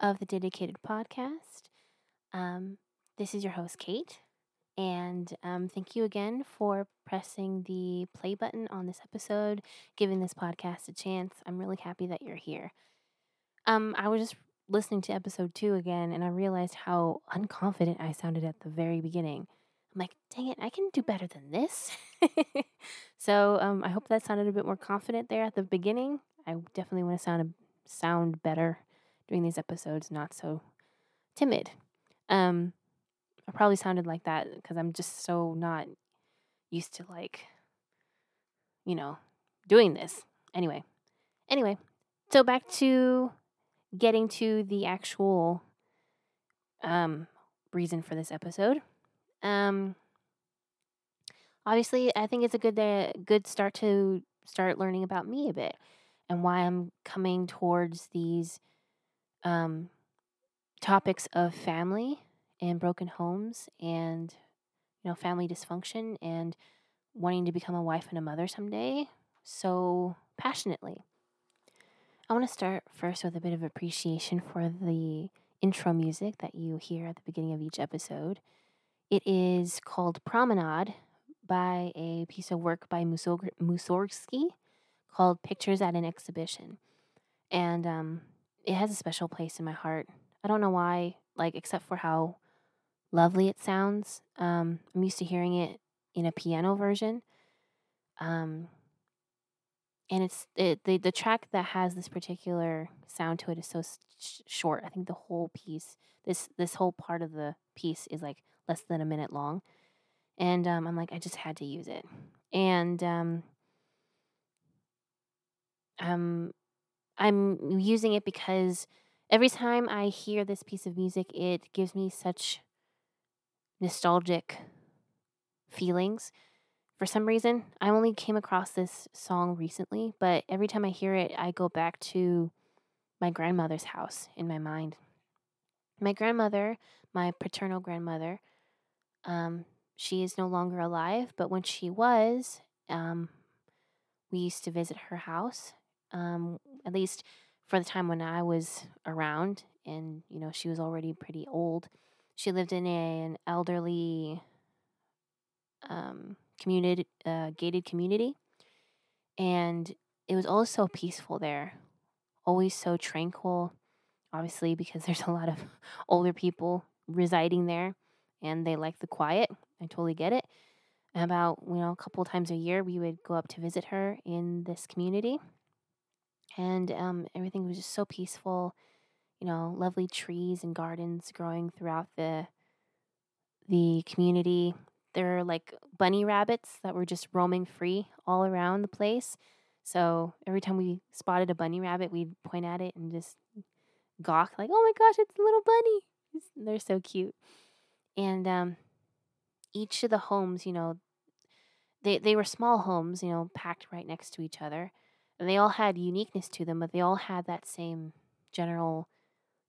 of the Dedicated Podcast. Um, this is your host, Kate, and um, thank you again for pressing the play button on this episode, giving this podcast a chance. I'm really happy that you're here. Um, I was just listening to episode two again, and I realized how unconfident I sounded at the very beginning. I'm like, dang it, I can do better than this. so um, I hope that sounded a bit more confident there at the beginning. I definitely want to sound sound better during these episodes, not so timid. Um, I probably sounded like that because I'm just so not used to like, you know, doing this. Anyway, anyway, so back to getting to the actual um reason for this episode. Um, obviously, I think it's a good good start to start learning about me a bit and why I'm coming towards these um, topics of family and broken homes and you know family dysfunction and wanting to become a wife and a mother someday so passionately. I want to start first with a bit of appreciation for the intro music that you hear at the beginning of each episode. It is called Promenade by a piece of work by Mussorgsky called Pictures at an Exhibition. And um, it has a special place in my heart. I don't know why, like, except for how lovely it sounds. Um, I'm used to hearing it in a piano version. Um, and it's it, the the track that has this particular sound to it is so sh- short. I think the whole piece, this this whole part of the piece, is like less than a minute long, and um, I'm like, I just had to use it, and um, um, I'm using it because every time I hear this piece of music, it gives me such nostalgic feelings. For some reason, I only came across this song recently, but every time I hear it, I go back to my grandmother's house in my mind. My grandmother, my paternal grandmother, um, she is no longer alive, but when she was, um, we used to visit her house um, at least for the time when I was around, and you know she was already pretty old. She lived in a, an elderly, um, community, uh, gated community, and it was always so peaceful there, always so tranquil. Obviously, because there's a lot of older people residing there, and they like the quiet. I totally get it. About you know a couple times a year, we would go up to visit her in this community and um, everything was just so peaceful. You know, lovely trees and gardens growing throughout the the community. There were like bunny rabbits that were just roaming free all around the place. So every time we spotted a bunny rabbit, we'd point at it and just gawk, like, "Oh my gosh, it's a little bunny!" They're so cute. And um, each of the homes, you know, they they were small homes, you know, packed right next to each other and they all had uniqueness to them, but they all had that same general,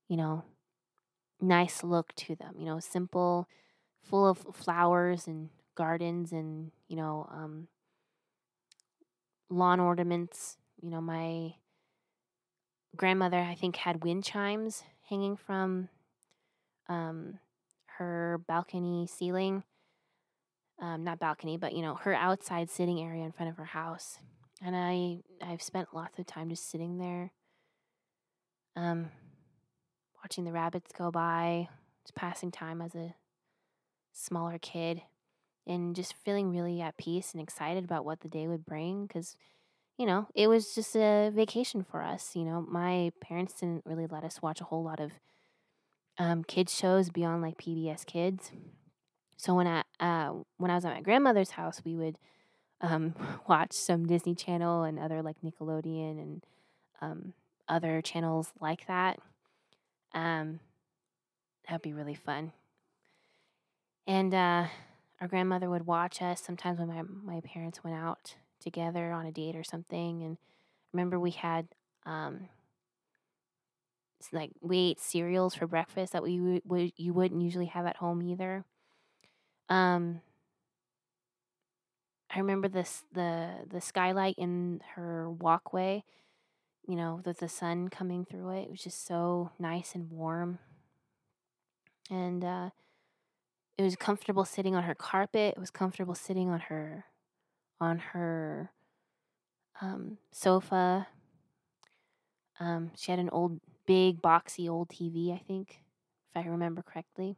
you know, nice look to them. You know, simple, full of flowers and gardens and you know, um, lawn ornaments. You know, my grandmother, I think, had wind chimes hanging from um, her balcony ceiling. Um, not balcony, but you know, her outside sitting area in front of her house and I I've spent lots of time just sitting there, um, watching the rabbits go by, just passing time as a smaller kid, and just feeling really at peace and excited about what the day would bring because. You know, it was just a vacation for us. You know, my parents didn't really let us watch a whole lot of um, kids shows beyond like PBS Kids. So when I uh, when I was at my grandmother's house, we would um, watch some Disney Channel and other like Nickelodeon and um, other channels like that. Um, that'd be really fun. And uh, our grandmother would watch us sometimes when my, my parents went out together on a date or something. And remember, we had um, like we ate cereals for breakfast that we would you wouldn't usually have at home either. Um, I remember this the the skylight in her walkway you know, with the sun coming through it. It was just so nice and warm. And uh, it was comfortable sitting on her carpet. It was comfortable sitting on her on her um, sofa. Um, she had an old, big, boxy old TV, I think, if I remember correctly.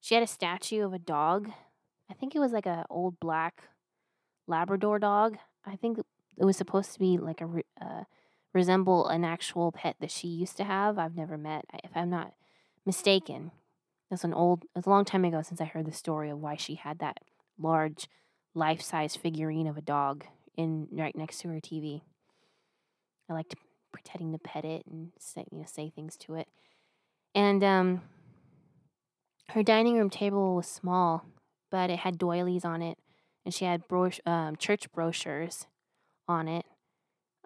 She had a statue of a dog. I think it was like a old black Labrador dog. I think it was supposed to be like a re- uh, resemble an actual pet that she used to have. I've never met, if I'm not mistaken. That's an old, it's a long time ago since I heard the story of why she had that large, life size figurine of a dog in right next to her TV. I liked pretending to pet it and say, you know, say things to it. And um, her dining room table was small, but it had doilies on it, and she had um, church brochures on it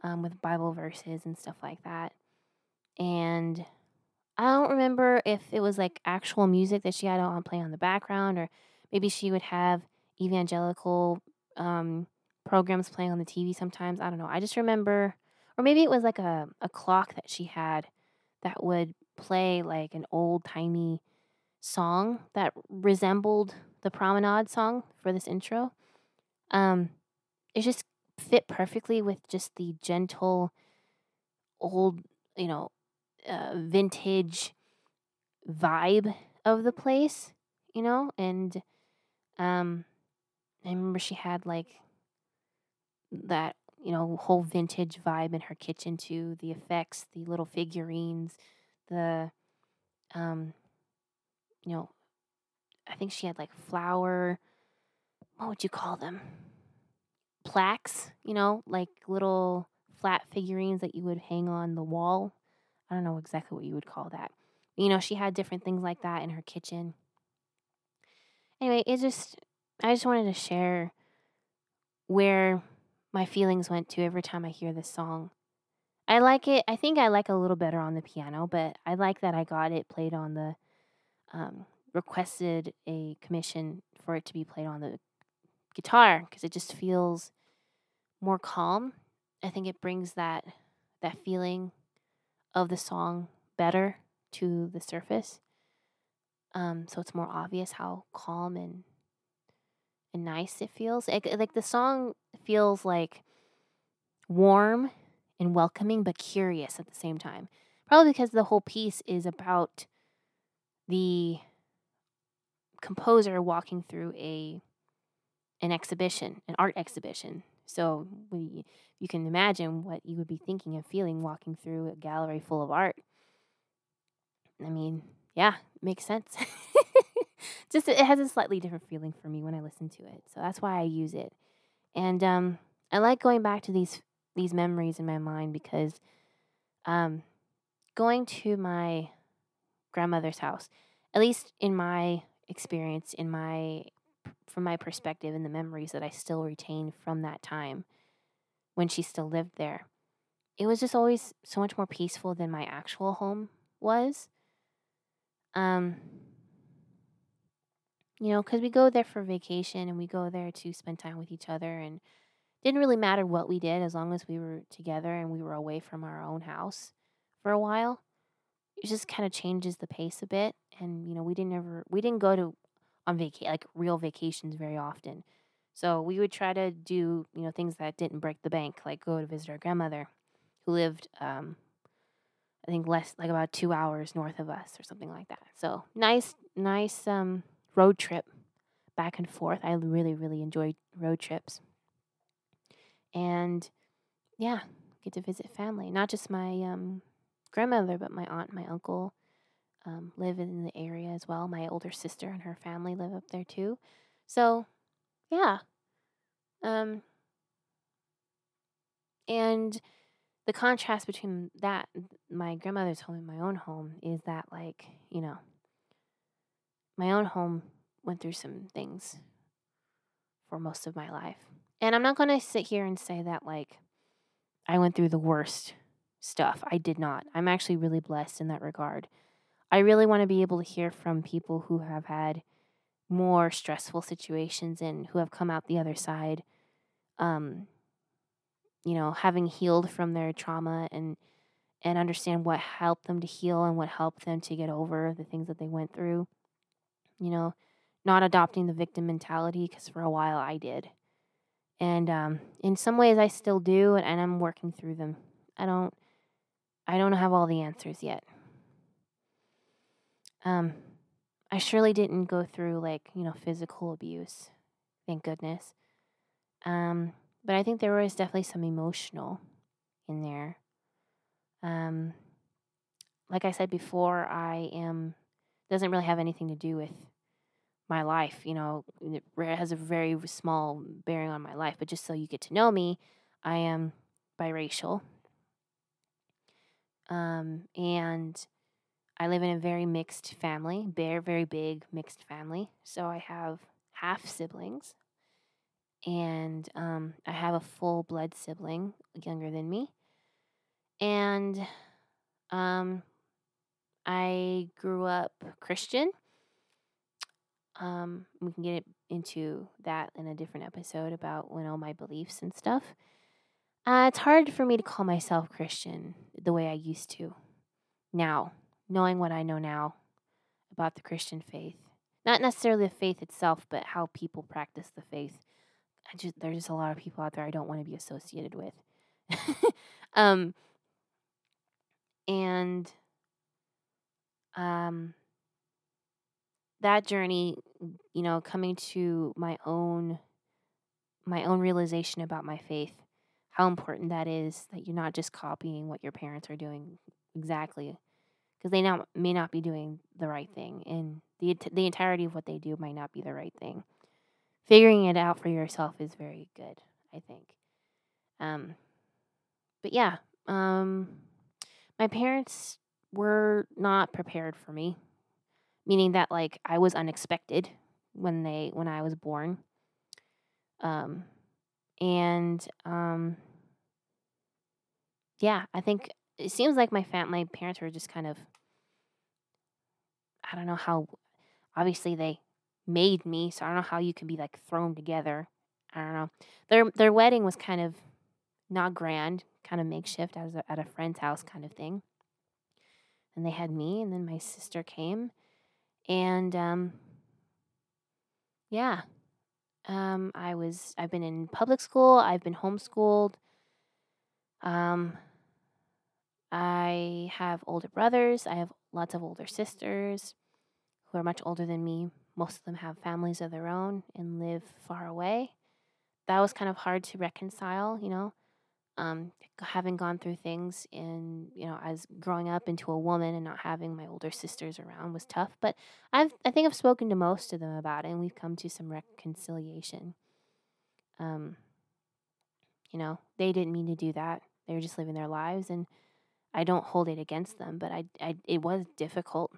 um, with Bible verses and stuff like that. And I don't remember if it was like actual music that she had on play on the background, or maybe she would have evangelical um, programs playing on the TV sometimes. I don't know. I just remember, or maybe it was like a, a clock that she had that would play like an old timey song that resembled the promenade song for this intro. Um, it just fit perfectly with just the gentle, old, you know, uh, vintage vibe of the place, you know, and um, I remember she had like that, you know, whole vintage vibe in her kitchen too. The effects, the little figurines, the, um, you know, I think she had like flower. What would you call them? Plaques, you know, like little flat figurines that you would hang on the wall. I don't know exactly what you would call that. You know, she had different things like that in her kitchen. Anyway, it just, I just wanted to share where my feelings went to every time I hear this song. I like it. I think I like a little better on the piano, but I like that I got it played on the um, requested a commission for it to be played on the guitar because it just feels more calm. I think it brings that that feeling of the song better to the surface. Um, so it's more obvious how calm and and nice it feels. Like, like the song feels like warm and welcoming, but curious at the same time. Probably because the whole piece is about the composer walking through a an exhibition, an art exhibition. So we, you can imagine what you would be thinking and feeling walking through a gallery full of art. I mean, yeah, makes sense. Just it has a slightly different feeling for me when I listen to it. So that's why I use it. And um, I like going back to these these memories in my mind because um, going to my grandmother's house, at least in my experience, in my from my perspective and the memories that I still retain from that time when she still lived there, it was just always so much more peaceful than my actual home was. Um, you know, because we go there for vacation and we go there to spend time with each other, and didn't really matter what we did as long as we were together and we were away from our own house for a while. It just kind of changes the pace a bit, and you know, we didn't ever we didn't go to on vacation like real vacations very often. So we would try to do you know things that didn't break the bank, like go to visit our grandmother, who lived um, I think less like about two hours north of us or something like that. So nice, nice um, road trip back and forth. I really, really enjoy road trips. And yeah, get to visit family. Not just my um, grandmother, but my aunt, my uncle um, live in the area as well. My older sister and her family live up there too. So yeah. Um, and the contrast between that, my grandmother's home and my own home, is that, like, you know, my own home went through some things for most of my life. And I'm not going to sit here and say that, like, I went through the worst stuff. I did not. I'm actually really blessed in that regard. I really want to be able to hear from people who have had more stressful situations and who have come out the other side um, you know, having healed from their trauma and and understand what helped them to heal and what helped them to get over the things that they went through. You know, not adopting the victim mentality because for a while I did. And um, in some ways I still do and, and I'm working through them. I don't I don't have all the answers yet. Um I surely didn't go through like, you know, physical abuse. Thank goodness. Um but I think there was definitely some emotional in there. Um, like I said before, I am doesn't really have anything to do with my life. You know, it has a very small bearing on my life. But just so you get to know me, I am biracial, um, and I live in a very mixed family, very very big mixed family. So I have half siblings and um, I have a full blood sibling younger than me. And um, I grew up Christian. Um, we can get into that in a different episode about when all my beliefs and stuff. Uh, it's hard for me to call myself Christian the way I used to. Now, knowing what I know now about the Christian faith, not necessarily the faith itself, but how people practice the faith I just there's just a lot of people out there I don't want to be associated with. um and um that journey, you know, coming to my own my own realization about my faith, how important that is that you're not just copying what your parents are doing exactly because they now may not be doing the right thing and the the entirety of what they do might not be the right thing figuring it out for yourself is very good, I think. Um, but yeah, um, my parents were not prepared for me, meaning that like I was unexpected when they when I was born. Um, and um, yeah, I think it seems like my fam my parents were just kind of I don't know how obviously they made me, so I don't know how you can be like thrown together. I don't know. Their their wedding was kind of not grand, kind of makeshift as a, at a friend's house kind of thing. And they had me, and then my sister came, and um, yeah, um, I was I've been in public school. I've been homeschooled. Um, I have older brothers. I have lots of older sisters who are much older than me most of them have families of their own and live far away. That was kind of hard to reconcile, you know. Um, having gone through things in, you know, as growing up into a woman and not having my older sisters around was tough. But I've, I think I've spoken to most of them about it, and we've come to some reconciliation. Um, you know, they didn't mean to do that. They were just living their lives, and I don't hold it against them. But I, I, it was difficult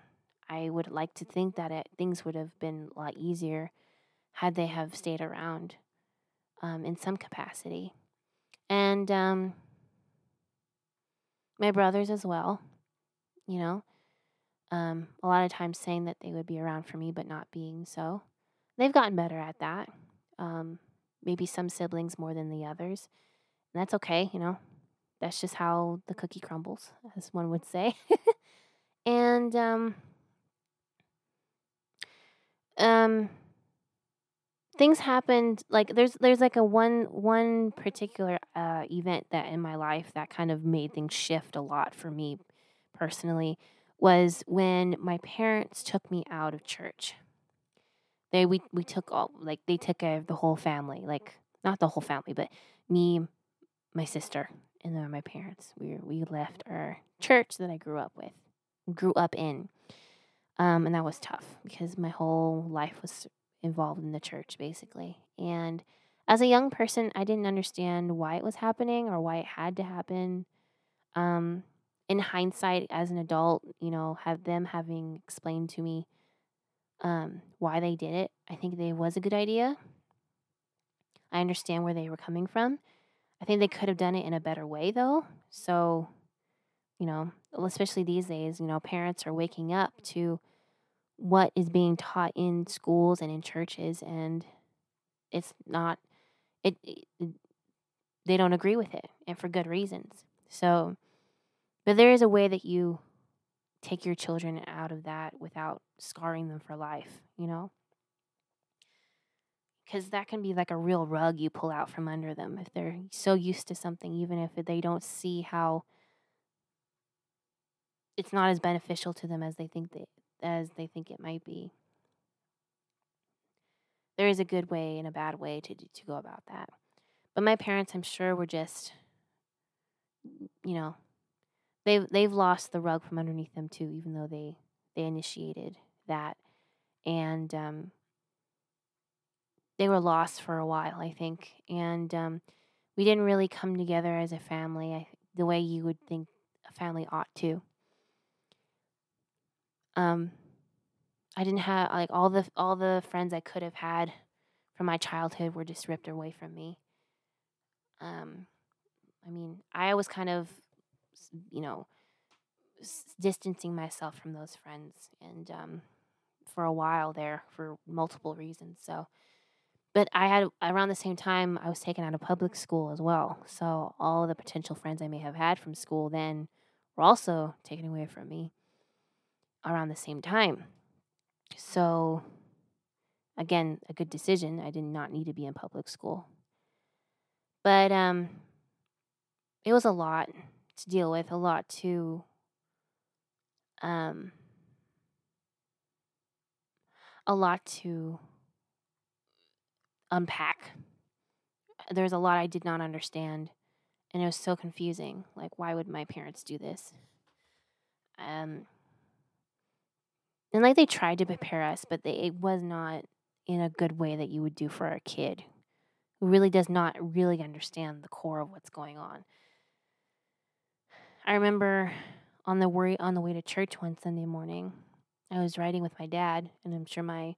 I would like to think that it, things would have been a lot easier had they have stayed around um, in some capacity. And um, my brothers as well, you know, um, a lot of times saying that they would be around for me, but not being so. They've gotten better at that. Um, maybe some siblings more than the others. And that's okay, you know. That's just how the cookie crumbles, as one would say. and um, things happened like there's there's like a one one particular uh event that in my life that kind of made things shift a lot for me personally was when my parents took me out of church. They we we took all like they took the whole family, like not the whole family, but me, my sister, and then my parents. We we left our church that I grew up with, grew up in. Um, and that was tough because my whole life was involved in the church, basically. And as a young person, I didn't understand why it was happening or why it had to happen. Um, in hindsight, as an adult, you know, have them having explained to me um, why they did it, I think it was a good idea. I understand where they were coming from. I think they could have done it in a better way, though. So you know, especially these days, you know, parents are waking up to what is being taught in schools and in churches and it's not it, it they don't agree with it and for good reasons. So, but there is a way that you take your children out of that without scarring them for life, you know? Because that can be like a real rug you pull out from under them if they're so used to something, even if they don't see how it's not as beneficial to them as they think they, as they think it might be. There is a good way and a bad way to to go about that. But my parents, I'm sure, were just, you know, they've they've lost the rug from underneath them too, even though they they initiated that, and um, they were lost for a while, I think, and um, we didn't really come together as a family I, the way you would think a family ought to. Um, I didn't have like all the all the friends I could have had from my childhood were just ripped away from me. Um, I mean, I was kind of, you know, distancing myself from those friends, and um, for a while there for multiple reasons. So, but I had around the same time I was taken out of public school as well. So all the potential friends I may have had from school then were also taken away from me around the same time. So, again, a good decision. I did not need to be in public school. But um, it was a lot to deal with, a lot to um, a lot to unpack. There's a lot I did not understand, and it was so confusing. Like, why would my parents do this? Um, and like they tried to prepare us, but they, it was not in a good way that you would do for a kid who really does not really understand the core of what's going on. I remember on the way on the way to church one Sunday morning, I was riding with my dad, and I'm sure my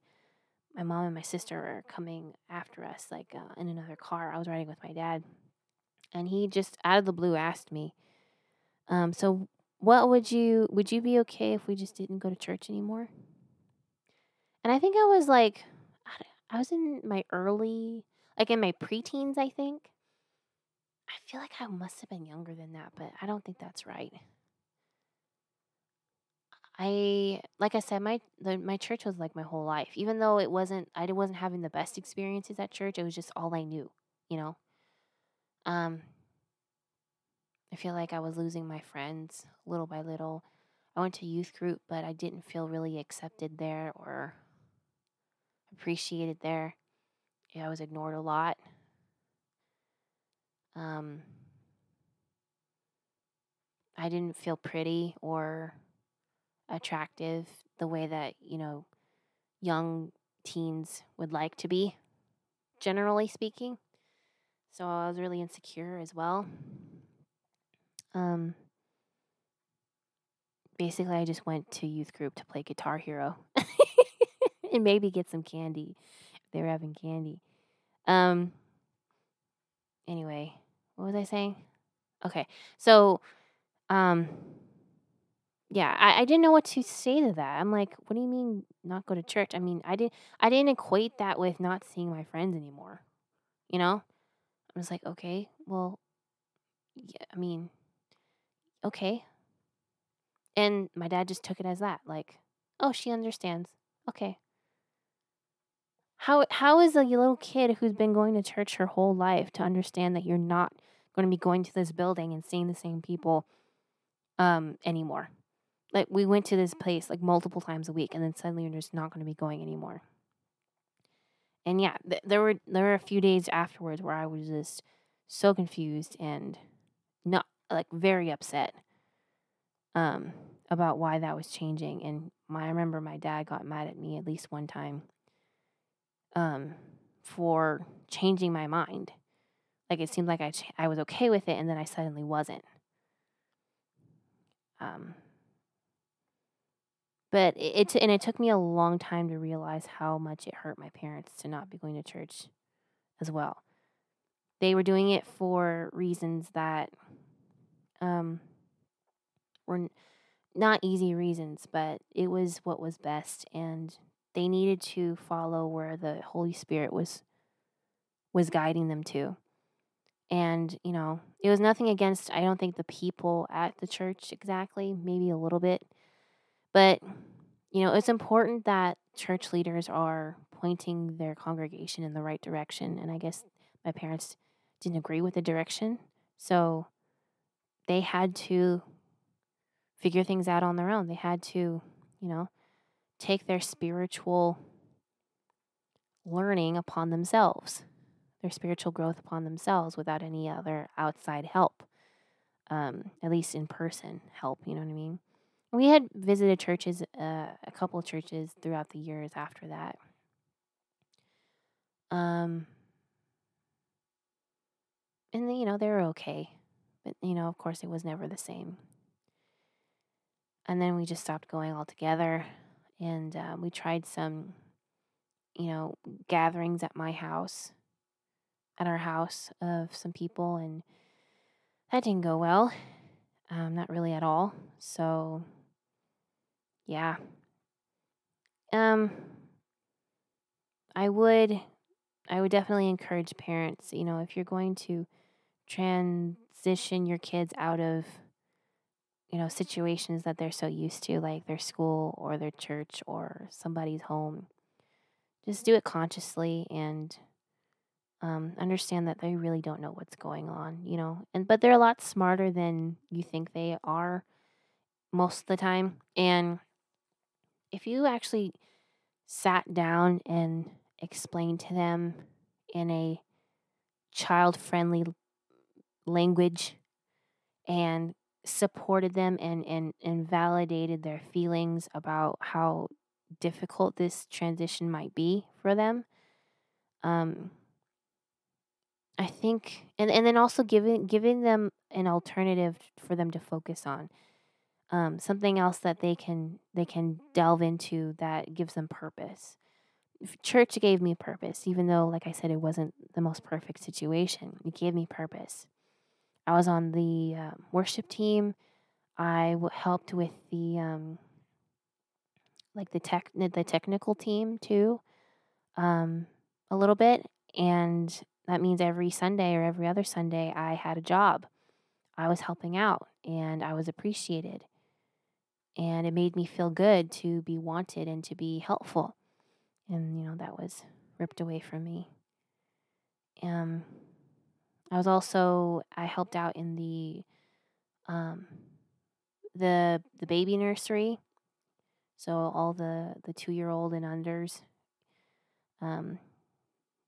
my mom and my sister are coming after us, like uh, in another car. I was riding with my dad, and he just out of the blue asked me, um, "So what would you would you be okay if we just didn't go to church anymore? And I think I was like I was in my early like in my preteens, I think. I feel like I must have been younger than that, but I don't think that's right. I like I said, my the, my church was like my whole life. Even though it wasn't, I wasn't having the best experiences at church. It was just all I knew, you know. Um, I feel like I was losing my friends little by little. I went to youth group, but I didn't feel really accepted there or appreciated there. Yeah, I was ignored a lot. Um, I didn't feel pretty or attractive the way that, you know, young teens would like to be, generally speaking. So I was really insecure as well. Um, basically, I just went to youth group to play Guitar Hero and maybe get some candy if they were having candy. Um. Anyway, what was I saying? Okay, so, um, yeah, I, I didn't know what to say to that. I'm like, what do you mean not go to church? I mean, I didn't I didn't equate that with not seeing my friends anymore. You know, I was like, okay, well, yeah, I mean, okay. And my dad just took it as that, like, oh, she understands. Okay. How how is a little kid who's been going to church her whole life to understand that you're not going to be going to this building and seeing the same people um anymore? Like we went to this place like multiple times a week and then suddenly you're just not going to be going anymore. And yeah, th- there were there were a few days afterwards where I was just so confused and not like very upset um, about why that was changing. And my, I remember my dad got mad at me at least one time um, for changing my mind. Like it seemed like I ch- I was okay with it, and then I suddenly wasn't. Um, but it, it and it took me a long time to realize how much it hurt my parents to not be going to church as well. They were doing it for reasons that um, were not easy reasons, but it was what was best, and they needed to follow where the Holy Spirit was was guiding them to. And, you know, it was nothing against, I don't think, the people at the church exactly, maybe a little bit. But, you know, it's important that church leaders are pointing their congregation in the right direction. And I guess my parents didn't agree with the direction. So they had to figure things out on their own. They had to, you know, take their spiritual learning upon themselves, their spiritual growth upon themselves without any other outside help, um, at least in person help, you know what I mean? We had visited churches, uh, a couple churches throughout the years after that. Um, and, you know, they were okay. But, you know, of course, it was never the same. And then we just stopped going altogether. And uh, we tried some, you know, gatherings at my house, at our house of some people. And that didn't go well. Um, not really at all. So, yeah. Um, I would, I would definitely encourage parents. You know, if you're going to transition your kids out of you know situations that they're so used to like their school or their church or somebody's home. Just do it consciously and um, understand that they really don't know what's going on you know and but they're a lot smarter than you think they are most of the time and if you actually sat down and explained to them in a child friendly language and supported them and, and, and validated their feelings about how difficult this transition might be for them. Um, I think, and, and then also giving giving them an alternative for them to focus on, um, something else that they can they can delve into that gives them purpose. Church gave me purpose, even though, like I said, it wasn't the most perfect situation. It gave me purpose. I was on the uh, worship team. I w- helped with the um, like the tech the technical team too, um, a little bit, and that means every Sunday or every other Sunday I had a job. I was helping out, and I was appreciated, and it made me feel good to be wanted and to be helpful, and you know that was ripped away from me. Um, I was also I helped out in the um the the baby nursery. So all the the 2-year-old and unders um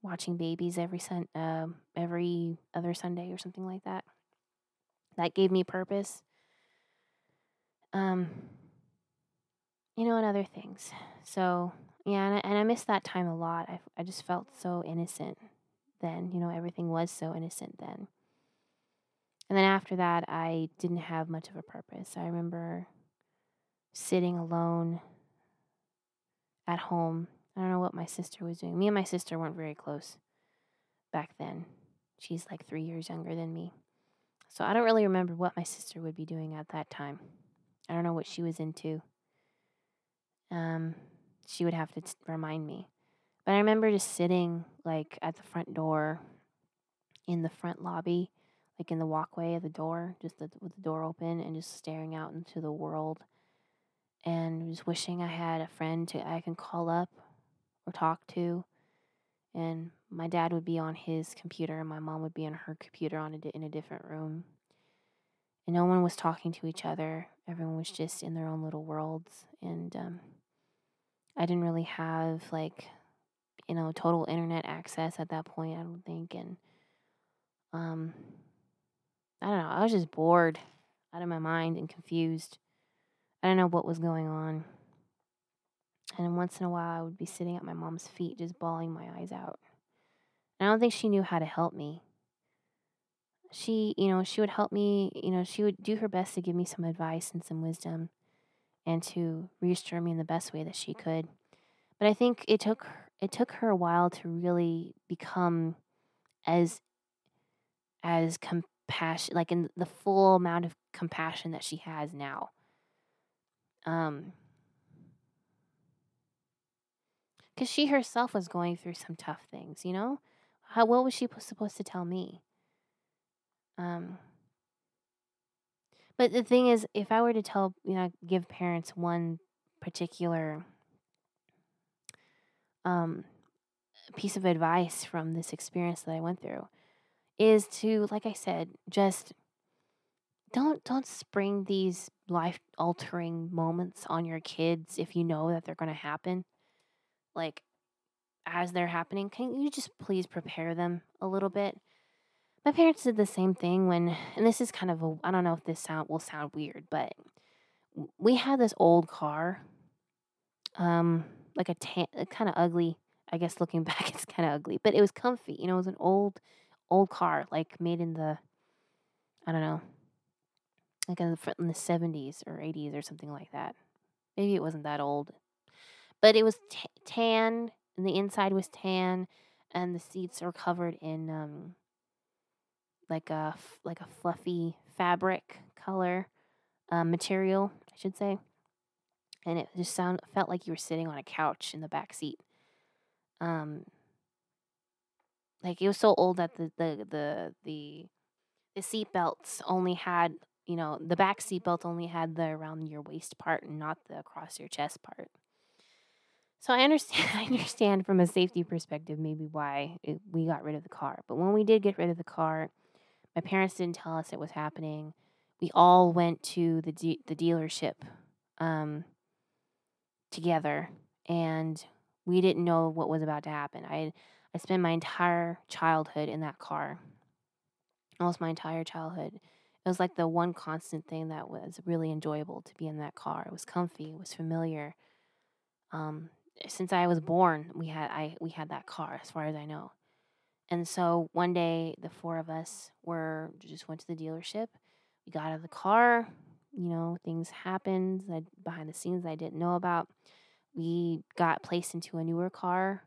watching babies every sun uh, every other Sunday or something like that. That gave me purpose. Um you know, and other things. So, yeah, and I, and I miss that time a lot. I, I just felt so innocent then. You know, everything was so innocent then. And then after that, I didn't have much of a purpose. I remember sitting alone at home. I don't know what my sister was doing. Me and my sister weren't very close back then. She's like three years younger than me. So I don't really remember what my sister would be doing at that time. I don't know what she was into. Um, she would have to t- remind me. But I remember just sitting like at the front door in the front lobby, like in the walkway of the door, just the, with the door open and just staring out into the world and just wishing I had a friend to I can call up or talk to. And my dad would be on his computer and my mom would be on her computer on a, in a different room. And no one was talking to each other. Everyone was just in their own little worlds. And um, I didn't really have like you know, total internet access at that point, I don't think. And um, I don't know. I was just bored out of my mind and confused. I don't know what was going on. And once in a while, I would be sitting at my mom's feet, just bawling my eyes out. And I don't think she knew how to help me. She, you know, she would help me, you know, she would do her best to give me some advice and some wisdom and to reassure me in the best way that she could. But I think it took it took her a while to really become as as compassion like in the full amount of compassion that she has now. Um cuz she herself was going through some tough things, you know? How what was she supposed to tell me? Um, but the thing is, if I were to tell, you know, give parents one particular um, piece of advice from this experience that I went through, is to, like I said, just don't don't spring these life altering moments on your kids if you know that they're going to happen. Like as they're happening, can you just please prepare them a little bit? My parents did the same thing when, and this is kind of a, I don't know if this sound will sound weird, but we had this old car, um, like a tan, kind of ugly. I guess looking back, it's kind of ugly, but it was comfy. You know, it was an old, old car, like made in the, I don't know, like in the, in the 70s or 80s or something like that. Maybe it wasn't that old, but it was t- tan, and the inside was tan, and the seats are covered in um, like a like a fluffy fabric color um, material, I should say, and it just sound felt like you were sitting on a couch in the back seat. Um, like it was so old that the the the the, the seat belts only had you know the back seat belt only had the around your waist part and not the across your chest part. So I understand. I understand from a safety perspective maybe why it, we got rid of the car. But when we did get rid of the car, my parents didn't tell us it was happening. We all went to the de- the dealership um, together, and we didn't know what was about to happen. I I spent my entire childhood in that car, almost my entire childhood. It was like the one constant thing that was really enjoyable to be in that car. It was comfy. It was familiar. Um, since I was born, we had I we had that car, as far as I know. And so one day, the four of us were just went to the dealership. We got out of the car. You know, things happened behind the scenes I didn't know about. We got placed into a newer car,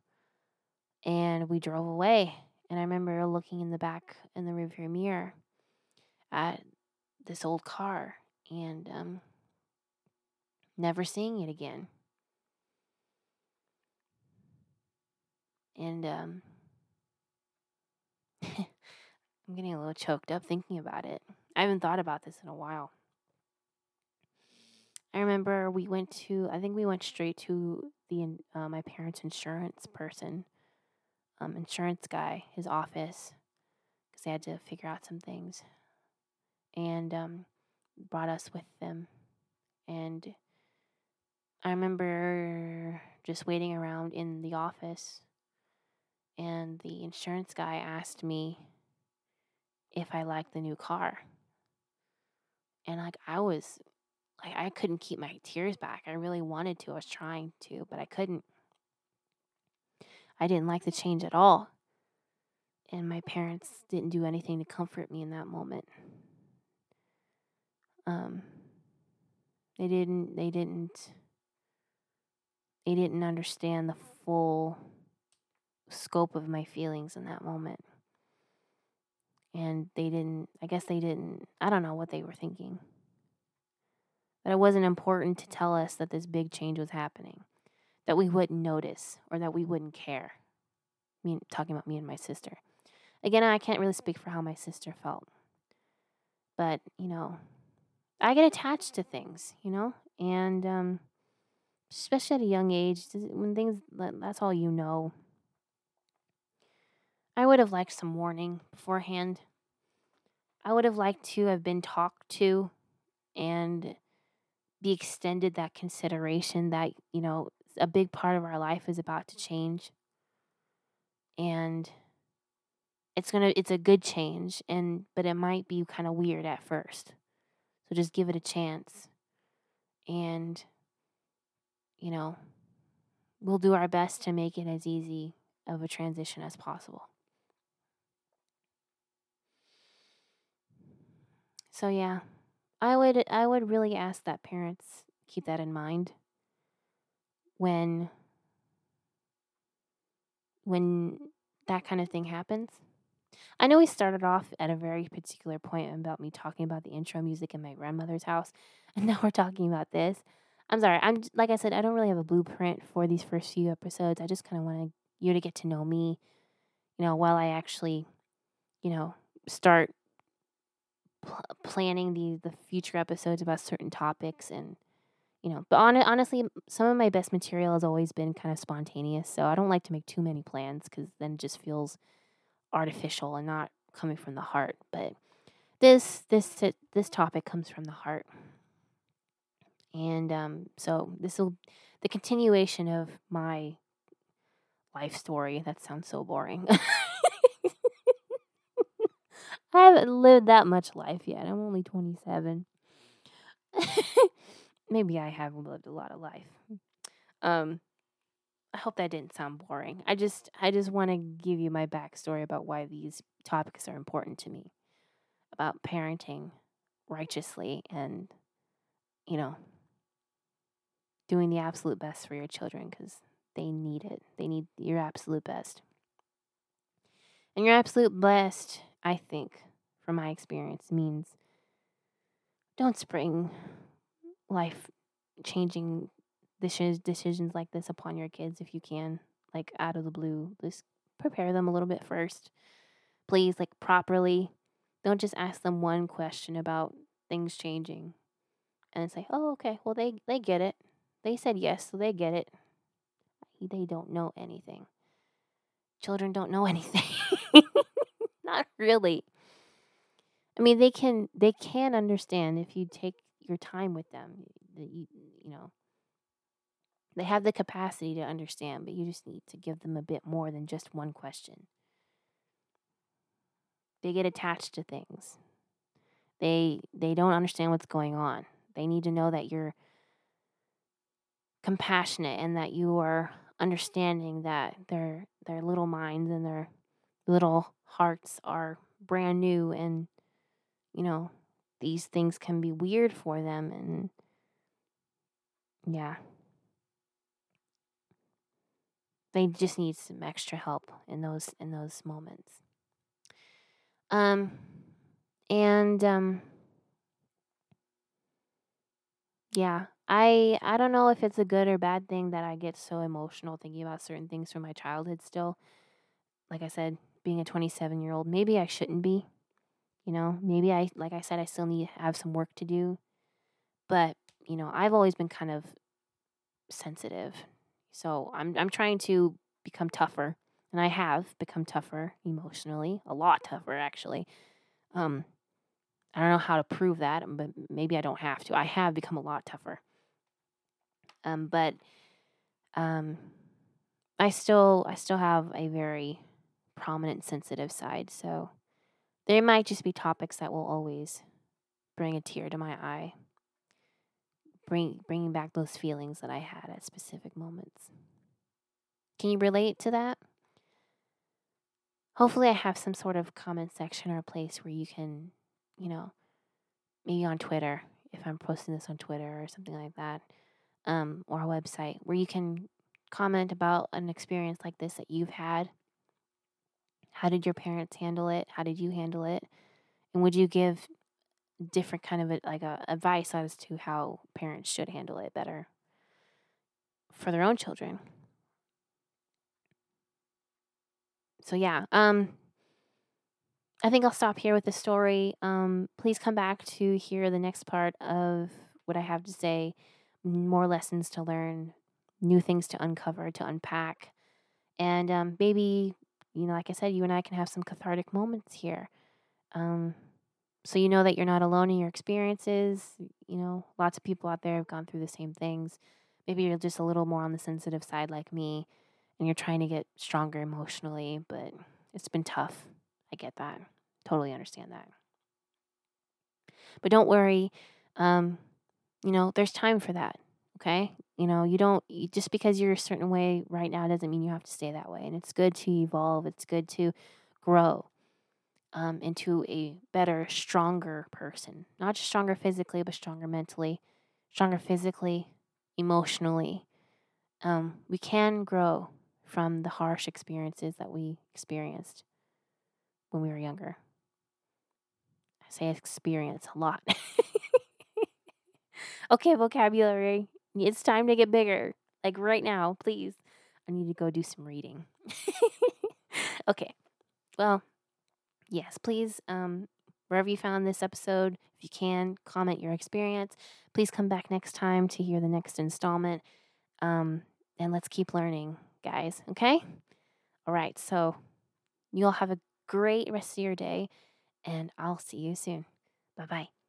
and we drove away. And I remember looking in the back in the rearview mirror at this old car and um, never seeing it again. And um, I'm getting a little choked up thinking about it. I haven't thought about this in a while. I remember we went to, I think we went straight to the uh, my parents' insurance person, um, insurance guy, his office, because they had to figure out some things, and um, brought us with them. And I remember just waiting around in the office and the insurance guy asked me if I liked the new car. And like I was I couldn't keep my tears back. I really wanted to. I was trying to, but I couldn't. I didn't like the change at all. And my parents didn't do anything to comfort me in that moment. Um they didn't they didn't they didn't understand the full scope of my feelings in that moment. And they didn't, I guess they didn't, I don't know what they were thinking. But it wasn't important to tell us that this big change was happening, that we wouldn't notice or that we wouldn't care. I mean, talking about me and my sister. Again, I can't really speak for how my sister felt. But, you know, I get attached to things, you know? And, um, especially at a young age, when things, that's all you know I would have liked some warning beforehand. I would have liked to have been talked to and be extended that consideration that, you know, a big part of our life is about to change. And it's going to it's a good change and but it might be kind of weird at first. So just give it a chance. And you know, we'll do our best to make it as easy of a transition as possible. So yeah, I would I would really ask that parents keep that in mind when when that kind of thing happens. I know we started off at a very particular point about me talking about the intro music in my grandmother's house, and now we're talking about this. I'm sorry. I'm like I said, I don't really have a blueprint for these first few episodes. I just kind of want you to get to know me, you know, while I actually, you know, start pl- planning the the future episodes about certain topics and you know but on, honestly some of my best material has always been kind of spontaneous so i don't like to make too many plans because then it just feels artificial and not coming from the heart but this this this topic comes from the heart. And um, so this will the continuation of my life story that sounds so boring I haven't lived that much life yet. I'm only 27. Maybe I have lived a lot of life. Um, I hope that didn't sound boring. I just I just want to give you my backstory about why these topics are important to me. About parenting righteously and you know doing the absolute best for your children cuz they need it. They need your absolute best. And your absolute best I think, from my experience, means don't spring life changing decisions like this upon your kids if you can, like out of the blue. Just prepare them a little bit first. Please, like properly. Don't just ask them one question about things changing and say, oh, okay, well, they, they get it. They said yes, so they get it. They don't know anything. Children don't know anything. Not really. I mean, they can they can understand if you take your time with them. You you know they have the capacity to understand, but you just need to give them a bit more than just one question. They get attached to things. They they don't understand what's going on. They need to know that you're compassionate and that you are understanding that their their little minds and their little hearts are brand new and you know these things can be weird for them and yeah. They just need some extra help in those in those moments. Um and um yeah i i don't know if it's a good or bad thing that i get so emotional thinking about certain things from my childhood still. Like i said being a 27 year old. Maybe I shouldn't be. You know, maybe I, like I said, I still need to have some work to do. But, you know, I've always been kind of sensitive. So I'm, I'm trying to become tougher. And I have become tougher emotionally, a lot tougher, actually. Um, I don't know how to prove that, but maybe I don't have to. I have become a lot tougher. Um, but um, I still I still have a very prominent sensitive side. So there might just be topics that will always bring a tear to my eye, bring bringing back those feelings that I had at specific moments. Can you relate to that? Hopefully, I have some sort of comment section or a place where you can, you know, maybe on Twitter, if I'm posting this on Twitter or something like that, um, or a website where you can comment about an experience like this that you've had how did your parents handle it? How did you handle it? And would you give different kind of a, like a advice as to how parents should handle it better for their own children? So yeah, um I think I'll stop here with the story. Um, please come back to hear the next part of what I have to say. More lessons to learn, new things to uncover, to unpack, and um, maybe you know, like I said, you and I can have some cathartic moments here. Um, so you know that you're not alone in your experiences. You know, lots of people out there have gone through the same things. Maybe you're just a little more on the sensitive side like me and you're trying to get stronger emotionally, but it's been tough. I get that. Totally understand that. But don't worry. Um, you know, there's time for that. Okay. You know, you don't, you, just because you're a certain way right now doesn't mean you have to stay that way. And it's good to evolve, it's good to grow um, into a better, stronger person. Not just stronger physically, but stronger mentally, stronger physically, emotionally. Um, we can grow from the harsh experiences that we experienced when we were younger. I say experience a lot. okay, vocabulary. It's time to get bigger. Like right now, please. I need to go do some reading. okay. Well, yes, please um, wherever you found this episode. If you can, comment your experience. Please come back next time to hear the next installment. Um, and let's keep learning, guys. Okay? All right. So you'll have a great rest of your day, and I'll see you soon. Bye bye.